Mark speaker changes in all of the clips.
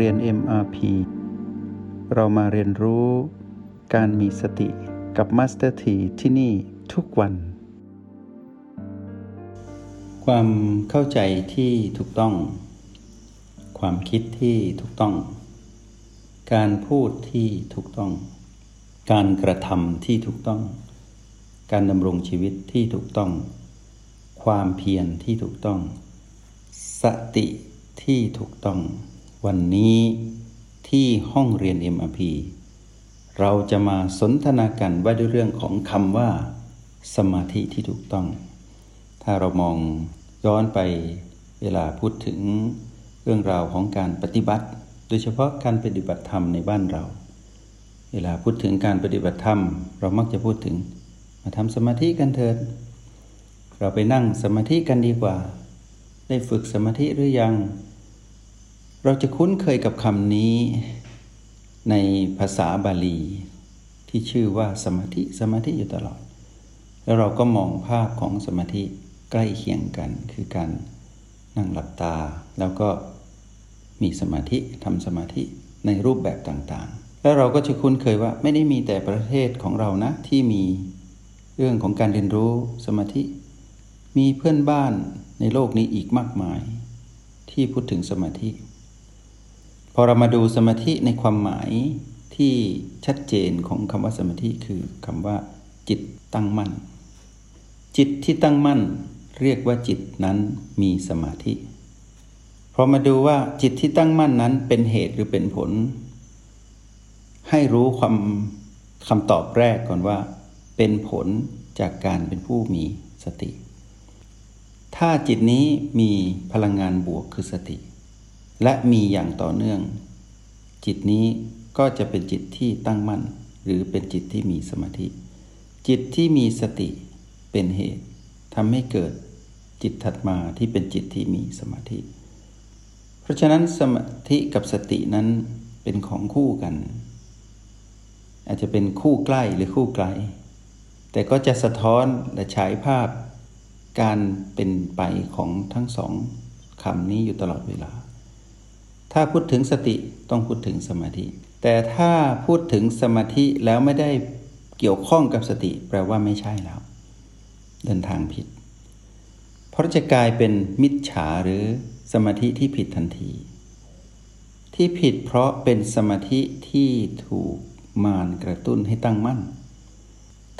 Speaker 1: เรียน MRP เรามาเรียนรู้การมีสติกับ Master T ที่ที่นี่ทุกวัน
Speaker 2: ความเข้าใจที่ถูกต้อง ความคิดที่ถูกต้อง การพูดที่ถูกต้อง การกระทำที่ถูกต้อง การดำรงชีวิตที่ถูกต้อง ความเพียรที่ถูกต้อง สติที่ถูกต้อง วันนี้ที่ห้องเรียน MRP เราจะมาสนทนากันว่าด้วยเรื่องของคำว่า สมาธิที่ถูกต้อง ถ้าเรามองย้อนไปเวลาพูดถึงเรื่องราวของการปฏิบัติ โดยเฉพาะการปฏิบัติธรรมในบ้านเรา เวลาพูดถึงการปฏิบัติธรรม เรามักจะพูดถึง มาทำสมาธิกันเถิด เราไปนั่งสมาธิกันดีกว่า ได้ฝึกสมาธิหรือยัง เราจะคุ้นเคยกับคำนี้ในภาษาบาลี ที่ชื่อว่าสมาธิสมาธิอยู่ตลอด แล้วเราก็มองภาพของสมาธิใกล้เคียงกัน คือการนั่งหลับตา แล้วก็มีสมาธิทำสมาธิในรูปแบบต่างๆ แล้วเราก็จะคุ้นเคยว่าไม่ได้มีแต่ประเทศของเรานะที่มีเรื่องของการเรียนรู้สมาธิ มีเพื่อนบ้านในโลกนี้อีกมากมาย ที่พูดถึงสมาธิ พอเรามาดูสมาธิในความหมายที่ชัดเจนของคำว่าสมาธิคือคำว่า จิตตั้งมั่น จิตที่ตั้งมั่น เรียกว่าจิตนั้นมีสมาธิพอมาดูว่าจิตที่ตั้งมั่นนั้นเป็นเหตุหรือเป็นผล ให้รู้ความคำตอบแรกก่อนว่า เป็นผลจากการเป็นผู้มีสติ ถ้าจิตนี้มีพลังงานบวกคือสติ และมีอย่างต่อเนื่อง จิตนี้ก็จะเป็นจิตที่ตั้งมั่น หรือเป็นจิตที่มีสมาธิ จิตที่มีสติเป็นเหตุทำให้เกิดจิตถัดมาที่เป็นจิตที่มีสมาธิ เพราะฉะนั้นสมาธิกับสตินั้นเป็นของคู่กัน อาจจะเป็นคู่ใกล้หรือคู่ไกล แต่ก็จะสะท้อนและฉายภาพการเป็นไปของทั้งสองคำนี้อยู่ตลอดเวลา ถ้าพูดถึงสติต้องพูดถึงสมาธิ แต่ถ้าพูดถึงสมาธิแล้วไม่ได้เกี่ยวข้องกับสติ แปลว่าไม่ใช่แล้ว เดินทางผิด เพราะจะกลายเป็นมิจฉาหรือสมาธิที่ผิดทันที ที่ผิดเพราะเป็นสมาธิที่ถูกมารกระตุ้นให้ตั้งมั่น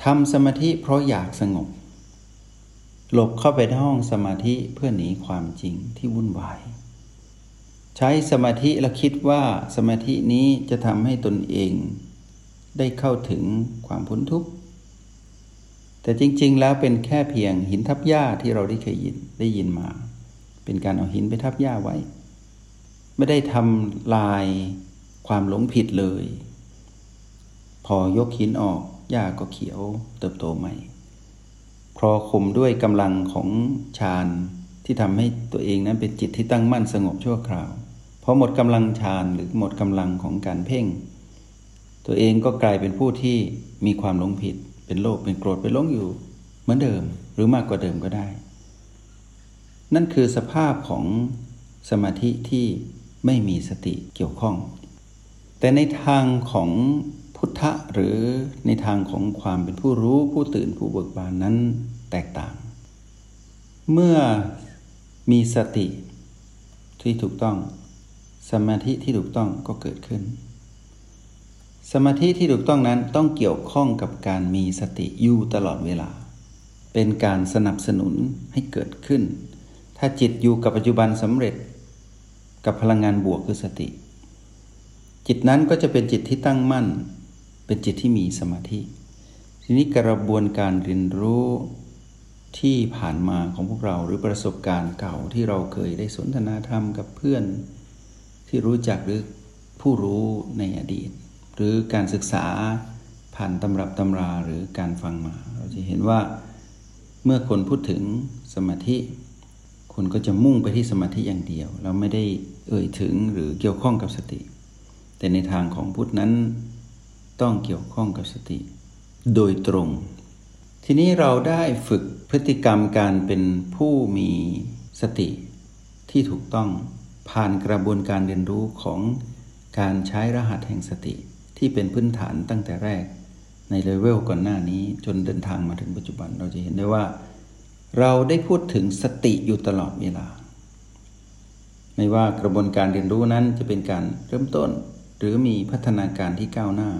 Speaker 2: ทำสมาธิเพราะอยากสงบ หลบเข้าไปในห้องสมาธิเพื่อหนีความจริงที่วุ่นวาย ใช้สมาธิและคิดว่าสมาธินี้จะทำให้ตนเอง ได้เข้าถึงความพ้นทุกข์ แต่จริง ๆ แล้วเป็นแค่เพียงหินทับหญ้าที่เราได้เคยยินได้ยินมา เป็นการเอาหินไปทับหญ้าไว้ ไม่ได้ทำลายความหลงผิดเลย พอยกหินออกหญ้าก็เขียวเติบโตใหม่พอคุมด้วยกำลังของฌานที่ทำให้ตัวเองนั้นเป็นจิตที่ตั้งมั่นสงบชั่วคราว พอหมดกำลังฌานหรือหมดกำลังของการเพ่ง ตัวเองก็กลายเป็นผู้ที่มีความหลงผิด เป็นโลภเป็นโกรธเป็นหลงอยู่ เหมือนเดิมหรือมากกว่าเดิมก็ได้ นั่นคือสภาพของสมาธิที่ไม่มีสติเกี่ยวข้อง แต่ในทางของพุทธะหรือในทางของความเป็นผู้รู้ผู้ตื่นผู้เบิกบานนั้นแตกต่าง เมื่อมีสติที่ถูกต้อง สมาธิที่ถูกต้องก็เกิดขึ้น สมาธิที่ถูกต้องนั้นต้องเกี่ยวข้องกับการมีสติอยู่ตลอดเวลา เป็นการสนับสนุนให้เกิดขึ้น ถ้าจิตอยู่กับปัจจุบันสำเร็จ กับพลังงานบวกคือสติ จิตนั้นก็จะเป็นจิตที่ตั้งมั่น เป็นจิตที่มีสมาธิ ทีนี้กระบวนการเรียนรู้ที่ผ่านมาของพวกเราหรือประสบการณ์เก่าที่เราเคยได้สนทนาธรรมกับเพื่อน ที่รู้จักหรือผู้รู้ในอดีต หรือการศึกษาผ่านตำรับตำราหรือการฟังมา เราจะเห็นว่าเมื่อคนพูดถึงสมาธิ คนก็จะมุ่งไปที่สมาธิอย่างเดียวเราไม่ได้เอ่ยถึงหรือเกี่ยวข้องกับสติ แต่ในทางของพุทธนั้นต้องเกี่ยวข้องกับสติ โดยตรง ทีนี้เราได้ฝึกพฤติกรรมการเป็นผู้มีสติที่ถูกต้อง ผ่านกระบวนการเรียนรู้ของการใช้รหัสแห่งสติที่เป็นพื้นฐานตั้งแต่แรกในเลเวลก่อนหน้านี้จนเดินทางมาถึงปัจจุบันเราจะเห็นได้ว่า เราได้พูดถึงสติอยู่ตลอดเวลา ไม่ว่ากระบวนการเรียนรู้นั้นจะเป็นการเริ่มต้น หรือมีพัฒนาการที่ก้าวหน้า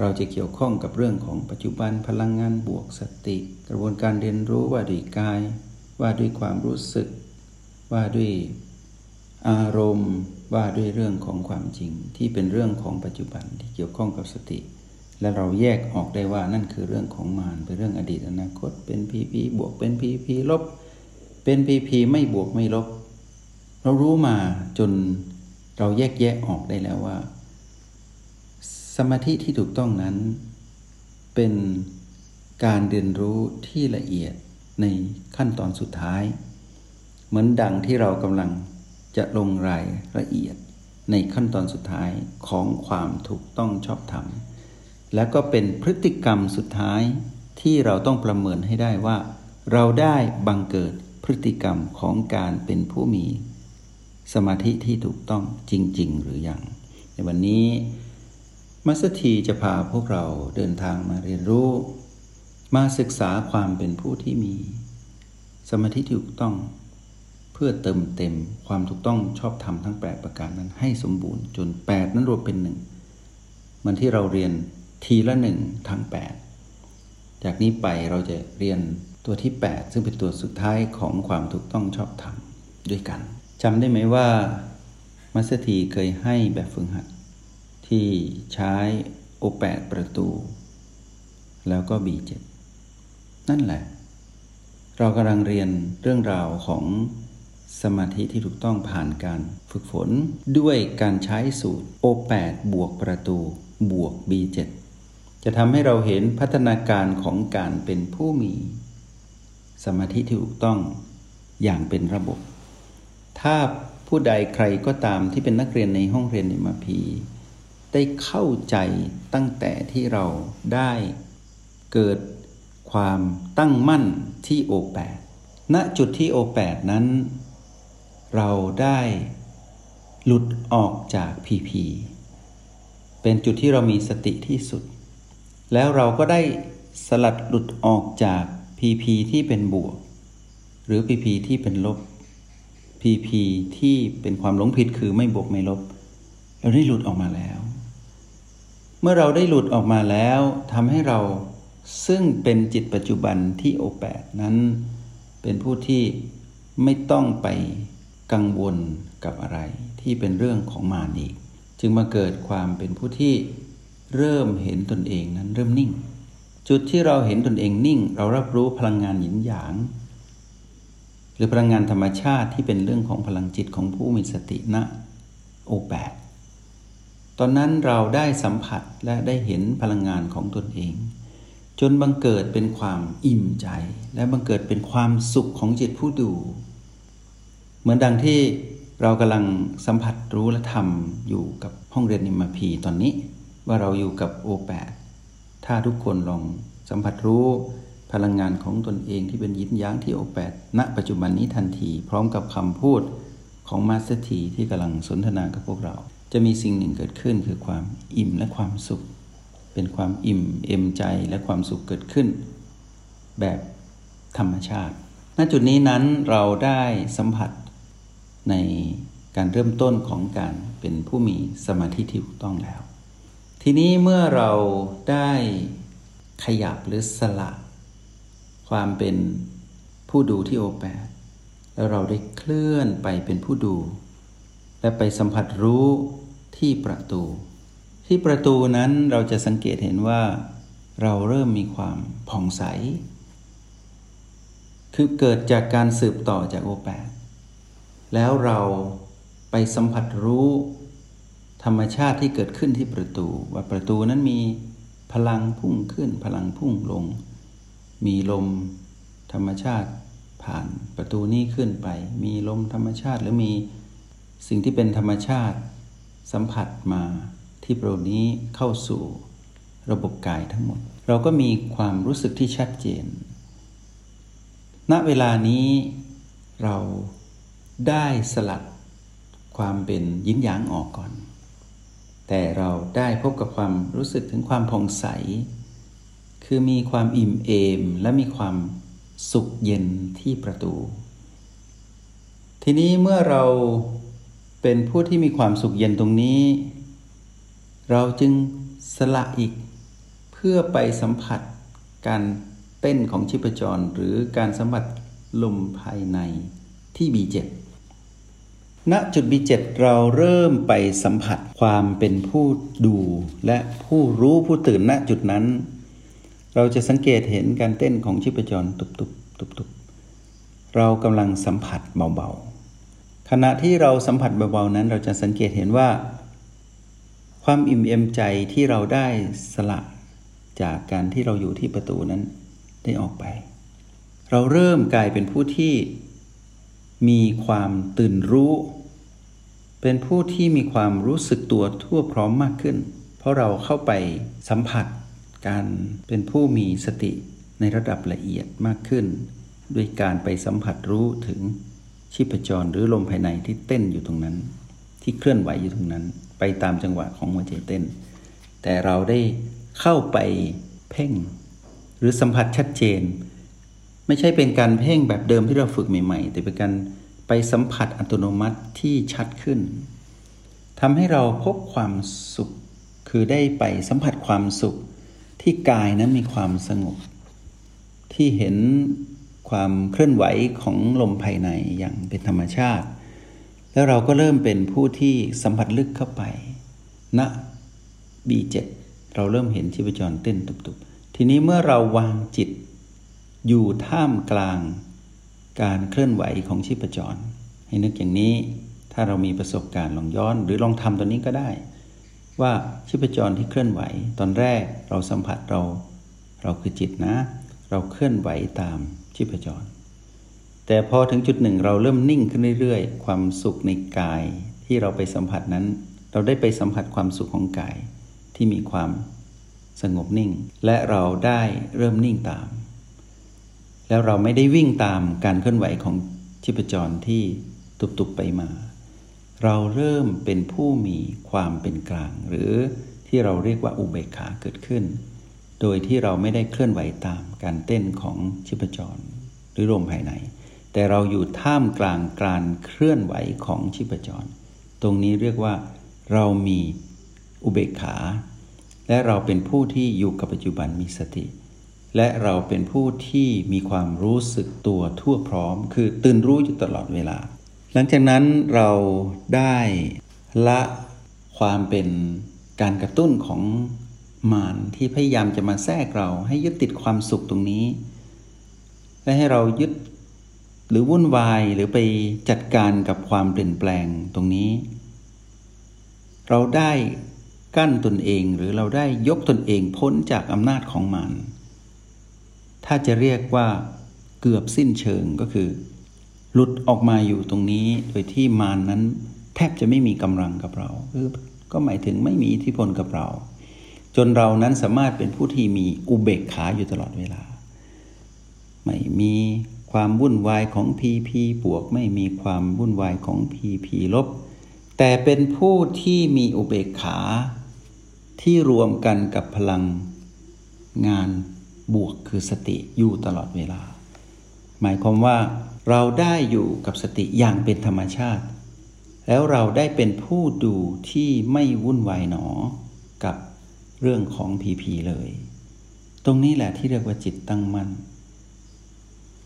Speaker 2: เราจะเกี่ยวข้องกับเรื่องของปัจจุบันพลังงานบวกสติ กระบวนการเรียนรู้ว่าด้วยกาย ว่าด้วยความรู้สึก ว่าด้วย อารมณ์ว่าด้วยเรื่องของความจริงที่เป็นเรื่องของปัจจุบันที่เกี่ยวข้องกับสติ และเราแยกออกได้ว่านั่นคือเรื่องของมารเป็นเรื่องอดีตอนาคต เป็นพีพีบวกเป็นพีพีลบ เป็นพีพีไม่บวกไม่ลบ เรารู้มาจนเราแยกแยะออกได้แล้วว่า สมาธิที่ถูกต้องนั้น เป็นการเรียนรู้ที่ละเอียดในขั้นตอนสุดท้าย เหมือนดังที่เรากำลัง จะลงรายละเอียดในขั้นตอนสุดท้ายของความถูกต้องชอบธรรม และก็เป็นพฤติกรรมสุดท้ายที่เราต้องประเมินให้ได้ว่า เราได้บังเกิดพฤติกรรมของการเป็นผู้มี สมาธิที่ถูกต้องจริง ๆ หรืออยัง ในวันนี้มัสถีจะพาพวกเราเดินทางมาเรียนรู้ มาศึกษาความเป็นผู้ที่มี สมาธิที่ถูกต้อง พื่อเติมเต็มความถูกต้องชอบธรรมทั้ง 8 ประการนั้นให้สมบูรณ์จน 8 นั้นรวมเป็นหนึ่งมันที่เราเรียนทีละหนึ่งทั้ง 8 จากนี้ไปเราจะเรียนตัวที่ 8 ซึ่งเป็นตัวสุดท้ายของความถูกต้องชอบธรรมด้วยกันจำได้ไหมว่ามัสถีเคยให้แบบฝึกหัด ที่ใช้โอแปดประตู แล้วก็บีเจ็ดนั่นแหละ เรากำลังเรียนเรื่องราวของ สมาธิที่ถูกต้องผ่านการฝึกฝน ด้วยการใช้สูตร O8 บวกประตู บวก B7 จะทำให้เราเห็นพัฒนาการของการเป็นผู้มี สมาธิที่ถูกต้องอย่างเป็นระบบ ถ้าผู้ใดใครก็ตามที่เป็นนักเรียนในห้องเรียนในมาพีได้เข้าใจตั้งแต่ที่เราได้เกิดความตั้งมั่นที่โอแปดณจุดที่โอแปดนั้น เราได้หลุดออกจากพีพีเป็นจุดที่เรามีสติที่สุด แล้วเราก็ได้สลัดหลุดออกจากพีพีที่เป็นบวก หรือพีพีที่เป็นลบพีพีที่เป็นความหลงผิดคือไม่บวกไม่ลบ เราได้หลุดออกมาแล้ว เมื่อเราได้หลุดออกมาแล้วทำให้เราซึ่งเป็นจิตปัจจุบันที่โอแปดนั้น เป็นผู้ที่ไม่ต้องไป กังวลกับอะไรที่เป็นเรื่องของมารอีก จึงมาเกิดความเป็นผู้ที่เริ่มเห็นตนเองนั้นเริ่มนิ่ง จุดที่เราเห็นตนเองนิ่ง เรารับรู้พลังงานหยินหยาง หรือพลังงานธรรมชาติที่เป็นเรื่องของพลังจิตของผู้มีสติณโอแปดตอนนั้นเราได้สัมผัสและได้เห็นพลังงานของตนเอง จนบังเกิดเป็นความอิ่มใจ และบังเกิดเป็นความสุขของจิตผู้ดู เหมือนดังที่เรากำลังสัมผัสรู้และทำอยู่กับห้องเรียน MRP ตอนนี้ ว่าเราอยู่กับ O แปดถ้าทุกคนลองสัมผัสรู้พลังงานของตนเองที่เป็นหยินหยางที่ O แปดณปัจจุบันนี้ทันทีพร้อมกับคำพูดของมาสเตอร์ทีที่กำลังสนทนากับพวกเรา จะมีสิ่งหนึ่งเกิดขึ้นคือความอิ่มและความสุข เป็นความอิ่มเอ็มใจและความสุขเกิดขึ้น แบบธรรมชาติ ณจุดนี้นั้นเราได้สัมผัส ในการเริ่มต้นของการเป็นผู้มีสมาธิที่ถูกต้องแล้ว ทีนี้เมื่อเราได้ขยับหรือสละ ความเป็นผู้ดูที่โอแปดแล้วเราได้เคลื่อนไปเป็นผู้ดู และไปสัมผัสรู้ที่ประตู ที่ประตูนั้นเราจะสังเกตเห็นว่า เราเริ่มมีความผ่องใส คือเกิดจากการสืบต่อจากโอแปด แล้วเราไปสัมผัสรู้ ธรรมชาติที่เกิดขึ้นที่ประตู ว่าประตูนั้นมีพลังพุ่งขึ้น พลังพุ่งลง มีลมธรรมชาติผ่านประตูนี้ขึ้นไป มีลมธรรมชาติหรือมีสิ่งที่เป็นธรรมชาติ สัมผัสมาที่ประตูนี้เข้าสู่ระบบกายทั้งหมด เราก็มีความรู้สึกที่ชัดเจน ณเวลานี้เรา ได้สลัดความเป็นยินหยางออกก่อน แต่เราได้พบกับความรู้สึกถึงความผ่องใส คือมีความอิ่มเอมและมีความสุขเย็นที่ประตู ทีนี้เมื่อเราเป็นผู้ที่มีความสุขเย็นตรงนี้ เราจึงสละอีก เพื่อไปสัมผัสการเต้นของชีพจรหรือการสัมผัสลมภายในที่ B7 ณจุด B7 เราเริ่มไปสัมผัสความเป็นผู้ดู และผู้รู้ผู้ตื่นณจุดนั้น เราจะสังเกตเห็นการเต้นของชีพจรตุบตุบตุบตุบเรากำลังสัมผัสเบาๆ ขณะที่เราสัมผัสเบาๆนั้น เราจะสังเกตเห็นว่า ความอิ่มเอมใจที่เราได้สละจากการที่เราอยู่ที่ประตูนั้นได้ออกไป เราเริ่มกลายเป็นผู้ที่มีความตื่นรู้ เป็นผู้ที่มีความรู้สึกตัวทั่วพร้อมมากขึ้น เพราะเราเข้าไปสัมผัสการเป็นผู้มีสติในระดับละเอียดมากขึ้น ด้วยการไปสัมผัสรู้ถึงชีพจรหรือลมภายในที่เต้นอยู่ตรงนั้น ที่เคลื่อนไหวอยู่ตรงนั้น ไปตามจังหวะของหัวใจเต้น แต่เราได้เข้าไปเพ่ง หรือสัมผัสชัดเจน ไม่ใช่เป็นการเพ่งแบบเดิมที่เราฝึกใหม่ ๆ แต่เป็นการ ไปสัมผัสอัตโนมัติที่ชัดขึ้นทำให้เราพบความสุข คือได้ไปสัมผัสความสุข ที่กายนั้นมีความสงบ ที่เห็นความเคลื่อนไหวของลมภายในอย่างเป็นธรรมชาติ แล้วเราก็เริ่มเป็นผู้ที่สัมผัสลึกเข้าไปณ B7 เราเริ่มเห็นชีพจรเต้นตุบๆ ทีนี้เมื่อเราวางจิต อยู่ท่ามกลาง การเคลื่อนไหวของชีพจร ให้นึกอย่างนี้ถ้าเรามีประสบการณ์ลองย้อน หรือลองทำตัวนี้ก็ได้ ว่าชีพจรที่เคลื่อนไหว ตอนแรกเราสัมผัสเรา เราคือจิตนะ เราเคลื่อนไหวตามชีพจร แต่พอถึงจุดหนึ่งเราเริ่มนิ่งขึ้นเรื่อยๆ ความสุขในกายที่เราไปสัมผัสนั้น เราได้ไปสัมผัสความสุขของกายที่มีความสงบนิ่ง และเราได้เริ่มนิ่งตาม แล้วเราไม่ได้วิ่งตามการเคลื่อนไหวของชีพจรที่ตุบๆไปมา เราเริ่มเป็นผู้มีความเป็นกลาง หรือที่เราเรียกว่าอุเบกขาเกิดขึ้น โดยที่เราไม่ได้เคลื่อนไหวตามการเต้นของชีพจร หรือลมภายใน แต่เราอยู่ท่ามกลางการเคลื่อนไหวของชีพจร ตรงนี้เรียกว่าเรามีอุเบกขา และเราเป็นผู้ที่อยู่กับปัจจุบันมีสติ และเราเป็นผู้ที่มีความรู้สึกตัวทั่วพร้อม คือตื่นรู้อยู่ตลอดเวลา หลังจากนั้นเราได้ละความเป็นการกระตุ้นของมารที่พยายามจะมาแทรกเราให้ยึดติดความสุขตรงนี้ และให้เรายึดหรือวุ่นวายหรือไปจัดการกับความเปลี่ยนแปลงตรงนี้ เราได้กั้นตนเองหรือเราได้ยกตนเองพ้นจากอำนาจของมัน ถ้าจะเรียกว่าเกือบสิ้นเชิงก็คือ หลุดออกมาอยู่ตรงนี้โดยที่มานนั้นแทบจะไม่มีกำลังกับเราก็หมายถึงไม่มีอิทธิพลกับเรา จนเรานั้นสามารถเป็นผู้ที่มีอุเบกขาอยู่ตลอดเวลา ไม่มีความวุ่นวายของพีพีบวกไม่มีความวุ่นวายของพีพีลบ แต่เป็นผู้ที่มีอุเบกขาที่รวมกันกับพลังงาน บวกคือสติอยู่ตลอดเวลา หมายความว่าเราได้อยู่กับสติอย่างเป็นธรรมชาติ แล้วเราได้เป็นผู้ดูที่ไม่วุ่นวายหนอ กับเรื่องของผีผีเลย ตรงนี้แหละที่เรียกว่าจิตตั้งมั่น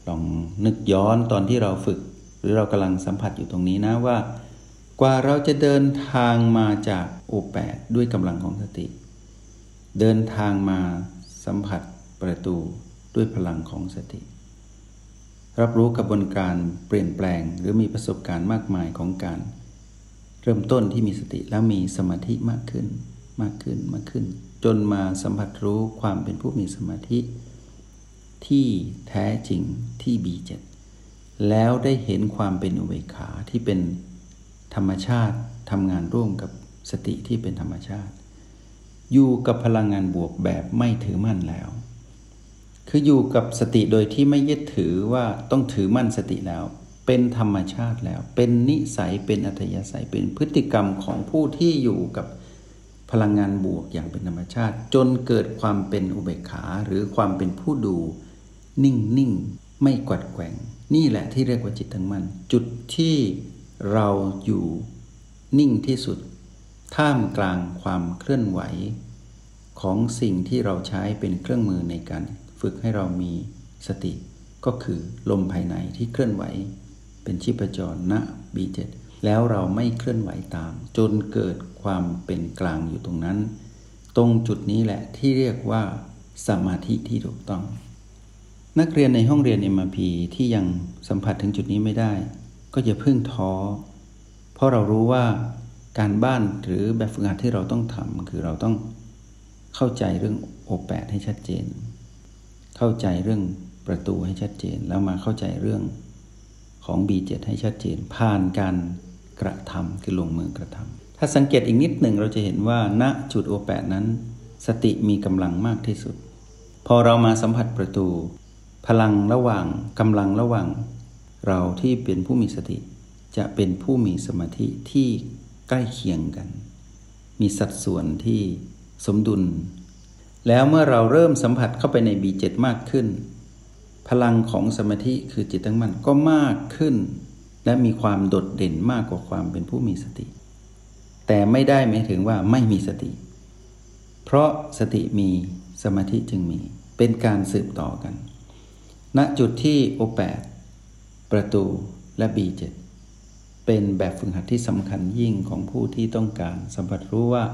Speaker 2: ลองนึกย้อนตอนที่เราฝึก หรือเรากำลังสัมผัสอยู่ตรงนี้นะว่า กว่าเราจะเดินทางมาจากโอแปดด้วยกำลังของสติ เดินทางมาสัมผัส ประตูด้วยพลังของสติ รับรู้กระบวนการเปลี่ยนแปลงหรือมีประสบการณ์มากมายของการ เริ่มต้นที่มีสติแล้วมีสมาธิมากขึ้น มากขึ้นมากขึ้น จนมาสัมผัสรู้ความเป็นผู้มีสมาธิ ที่แท้จริงที่บีเจ็ดแล้วได้เห็นความเป็นอุเบกขาที่เป็นธรรมชาติทำงานร่วมกับสติที่เป็นธรรมชาติ อยู่กับพลังงานบวกแบบไม่ถือมั่นแล้ว คืออยู่กับสติโดยที่ไม่ยึดถือว่าต้องถือมั่นสติแล้ว เป็นธรรมชาติแล้ว เป็นนิสัยเป็นอัธยาศัยเป็นพฤติกรรมของผู้ที่อยู่กับพลังงานบวกอย่างเป็นธรรมชาติ จนเกิดความเป็นอุเบกขาหรือความเป็นผู้ดู นิ่งนิ่งไม่กวัดแกว่ง นี่แหละที่เรียกว่าจิตตั้งมั่นจุดที่เราอยู่นิ่งที่สุด ท่ามกลางความเคลื่อนไหว ของสิ่งที่เราใช้เป็นเครื่องมือในการ ฝึกให้เรามีสติก็คือลมภายในที่เคลื่อนไหว เป็นชีพจรณบีเจ็ดแล้วเราไม่เคลื่อนไหวตาม จนเกิดความเป็นกลางอยู่ตรงนั้น ตรงจุดนี้แหละที่เรียกว่าสมาธิที่ถูกต้อง นักเรียนในห้องเรียน MRP ที่ยังสัมผัสถึงจุดนี้ไม่ได้ ก็อย่าเพิ่งท้อ เพราะเรารู้ว่าการบ้านหรือแบบฝึกหัดที่เราต้องทำคือเราต้องเข้าใจเรื่องโอแปดให้ชัดเจน เข้าใจเรื่องประตูให้ชัดเจน แล้วมาเข้าใจเรื่องของ B7 ให้ชัดเจน ผ่านการกระทำคือลงมือกระทำถ้าสังเกตอีกนิดหนึ่งเราจะเห็นว่าณจุดโอแปดนั้น สติมีกำลังมากที่สุด พอเรามาสัมผัสประตู พลังระหว่างกำลังระหว่าง เราที่เป็นผู้มีสติ จะเป็นผู้มีสมาธิที่ใกล้เคียงกัน มีสัดส่วนที่สมดุล แล้วเมื่อเราเริ่มสัมผัสเข้าไปใน B7 มากขึ้น พลังของสมาธิคือจิตตั้งมั่นก็มากขึ้น และมีความโดดเด่นมากกว่าความเป็นผู้มีสติ แต่ไม่ได้หมายถึงว่าไม่มีสติ เพราะสติมีสมาธิจึงมี เป็นการสืบต่อกัน ณจุดที่โอแปดประตูและบีเจ็ดเป็นแบบฝึกหัดที่สำคัญยิ่งของผู้ที่ต้องการสัมผัสรู้ว่า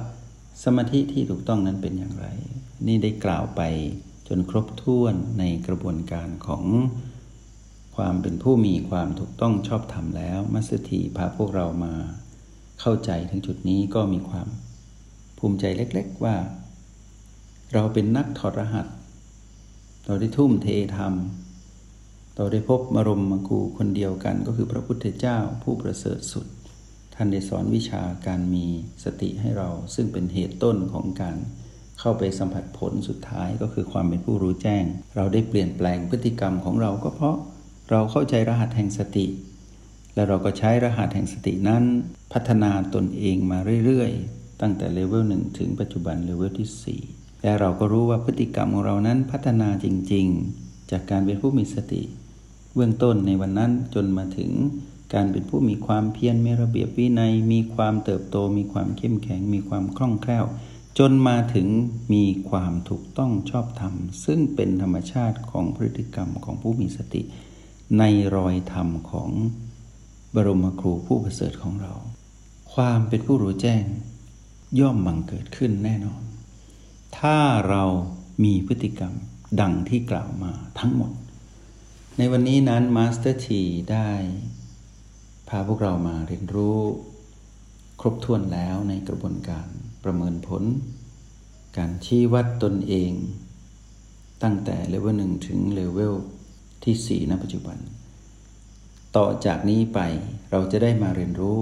Speaker 2: สมาธิที่ถูกต้องนั้นเป็นอย่างไร นี่ได้กล่าวไปจนครบถ้วนในกระบวนการของความเป็นผู้มีความถูกต้องชอบธรรมแล้ว มัสถีพาพวกเรามาเข้าใจถึงจุดนี้ก็มีความภูมิใจเล็ก ๆว่า เราเป็นนักถอดรหัส เราได้ทุ่มเทธรรม เราได้พบมรมมกูคนเดียวกันก็คือพระพุทธเจ้าผู้ประเสริฐสุด ท่านได้สอนวิชาการมีสติให้เรา ซึ่งเป็นเหตุต้นของการเข้าไปสัมผัสผลสุดท้ายก็คือความเป็นผู้รู้แจ้ง เราได้เปลี่ยนแปลงพฤติกรรมของเราก็เพราะเราเข้าใจรหัสแห่งสติ และเราก็ใช้รหัสแห่งสตินั้น พัฒนาตนเองมาเรื่อยๆ ตั้งแต่เลเวลหนึ่งถึงปัจจุบันเลเวลที่ 4 และเราก็รู้ว่าพฤติกรรมของเรานั้นพัฒนาจริง ๆ จากการเป็นผู้มีสติ เบื้องต้นในวันนั้นจนมาถึง การเป็นผู้มีความเพียรมีระเบียบวินัย มีความเติบโต มีความเข้มแข็ง มีความคล่องแคล่ว จนมาถึงมีความถูกต้องชอบธรรม ซึ่งเป็นธรรมชาติของพฤติกรรมของผู้มีสติ ในรอยธรรมของบรมครูผู้ประเสริฐของเรา ความเป็นผู้รู้แจ้งย่อมบังเกิดขึ้นแน่นอน ถ้าเรามีพฤติกรรมดังที่กล่าวมาทั้งหมด ในวันนี้นั้นมาสเตอร์ทีได้ พาพวกเรามาเรียนรู้ ครบถ้วนแล้วในกระบวนการประเมินผล การชี้วัดตนเอง ตั้งแต่เลเวลหนึ่งถึงเลเวลที่สี่ณปัจจุบัน ต่อจากนี้ไปเราจะได้มาเรียนรู้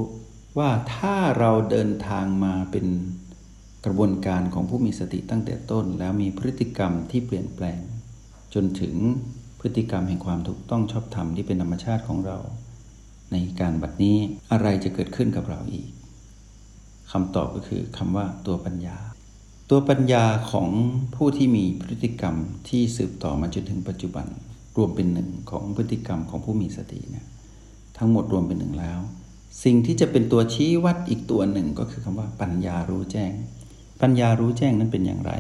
Speaker 2: ว่าถ้าเราเดินทางมาเป็นกระบวนการของผู้มีสติตั้งแต่ต้น แล้วมีพฤติกรรมที่เปลี่ยนแปลง จนถึงพฤติกรรมแห่งความถูกต้องชอบธรรมที่เป็นธรรมชาติของเรา ในการบัดนี้อะไรจะเกิดขึ้นกับเราอีกคำตอบก็คือคำว่าตัวปัญญา ตัวปัญญาของผู้ที่มีพฤติกรรมที่สืบต่อมาจนถึงปัจจุบัน รวมเป็นหนึ่งของพฤติกรรมของผู้มีสติเนี่ยทั้งหมดรวมเป็นหนึ่งแล้ว สิ่งที่จะเป็นตัวชี้วัดอีกตัวหนึ่งก็คือคำว่าปัญญารู้แจ้ง ปัญญารู้แจ้งนั้นเป็นอย่างไร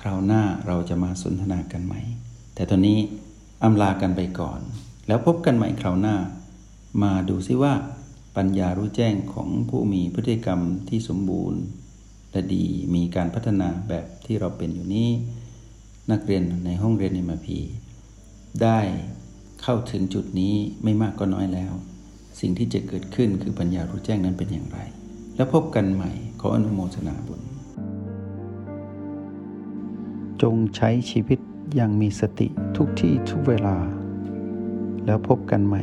Speaker 2: คราวหน้าเราจะมาสนทนากันไหมแต่ตอนนี้อำลากันไปก่อน แล้วพบกันใหม่คราวหน้า มาดูซิว่า ปัญญารู้แจ้งของผู้มีพฤติกรรมที่สมบูรณ์และดีมีการพัฒนาแบบที่เราเป็นอยู่นี้ นักเรียนในห้องเรียนในมาพีได้เข้าถึงจุดนี้ไม่มากก็น้อยแล้ว สิ่งที่จะเกิดขึ้นคือปัญญารู้แจ้งนั้นเป็นอย่างไร แล้วพบกันใหม่ขออนุโมทนาบุญ
Speaker 1: จงใช้ชีวิตอย่างมีสติทุกที่ทุกเวลา แล้วพบกันใหม่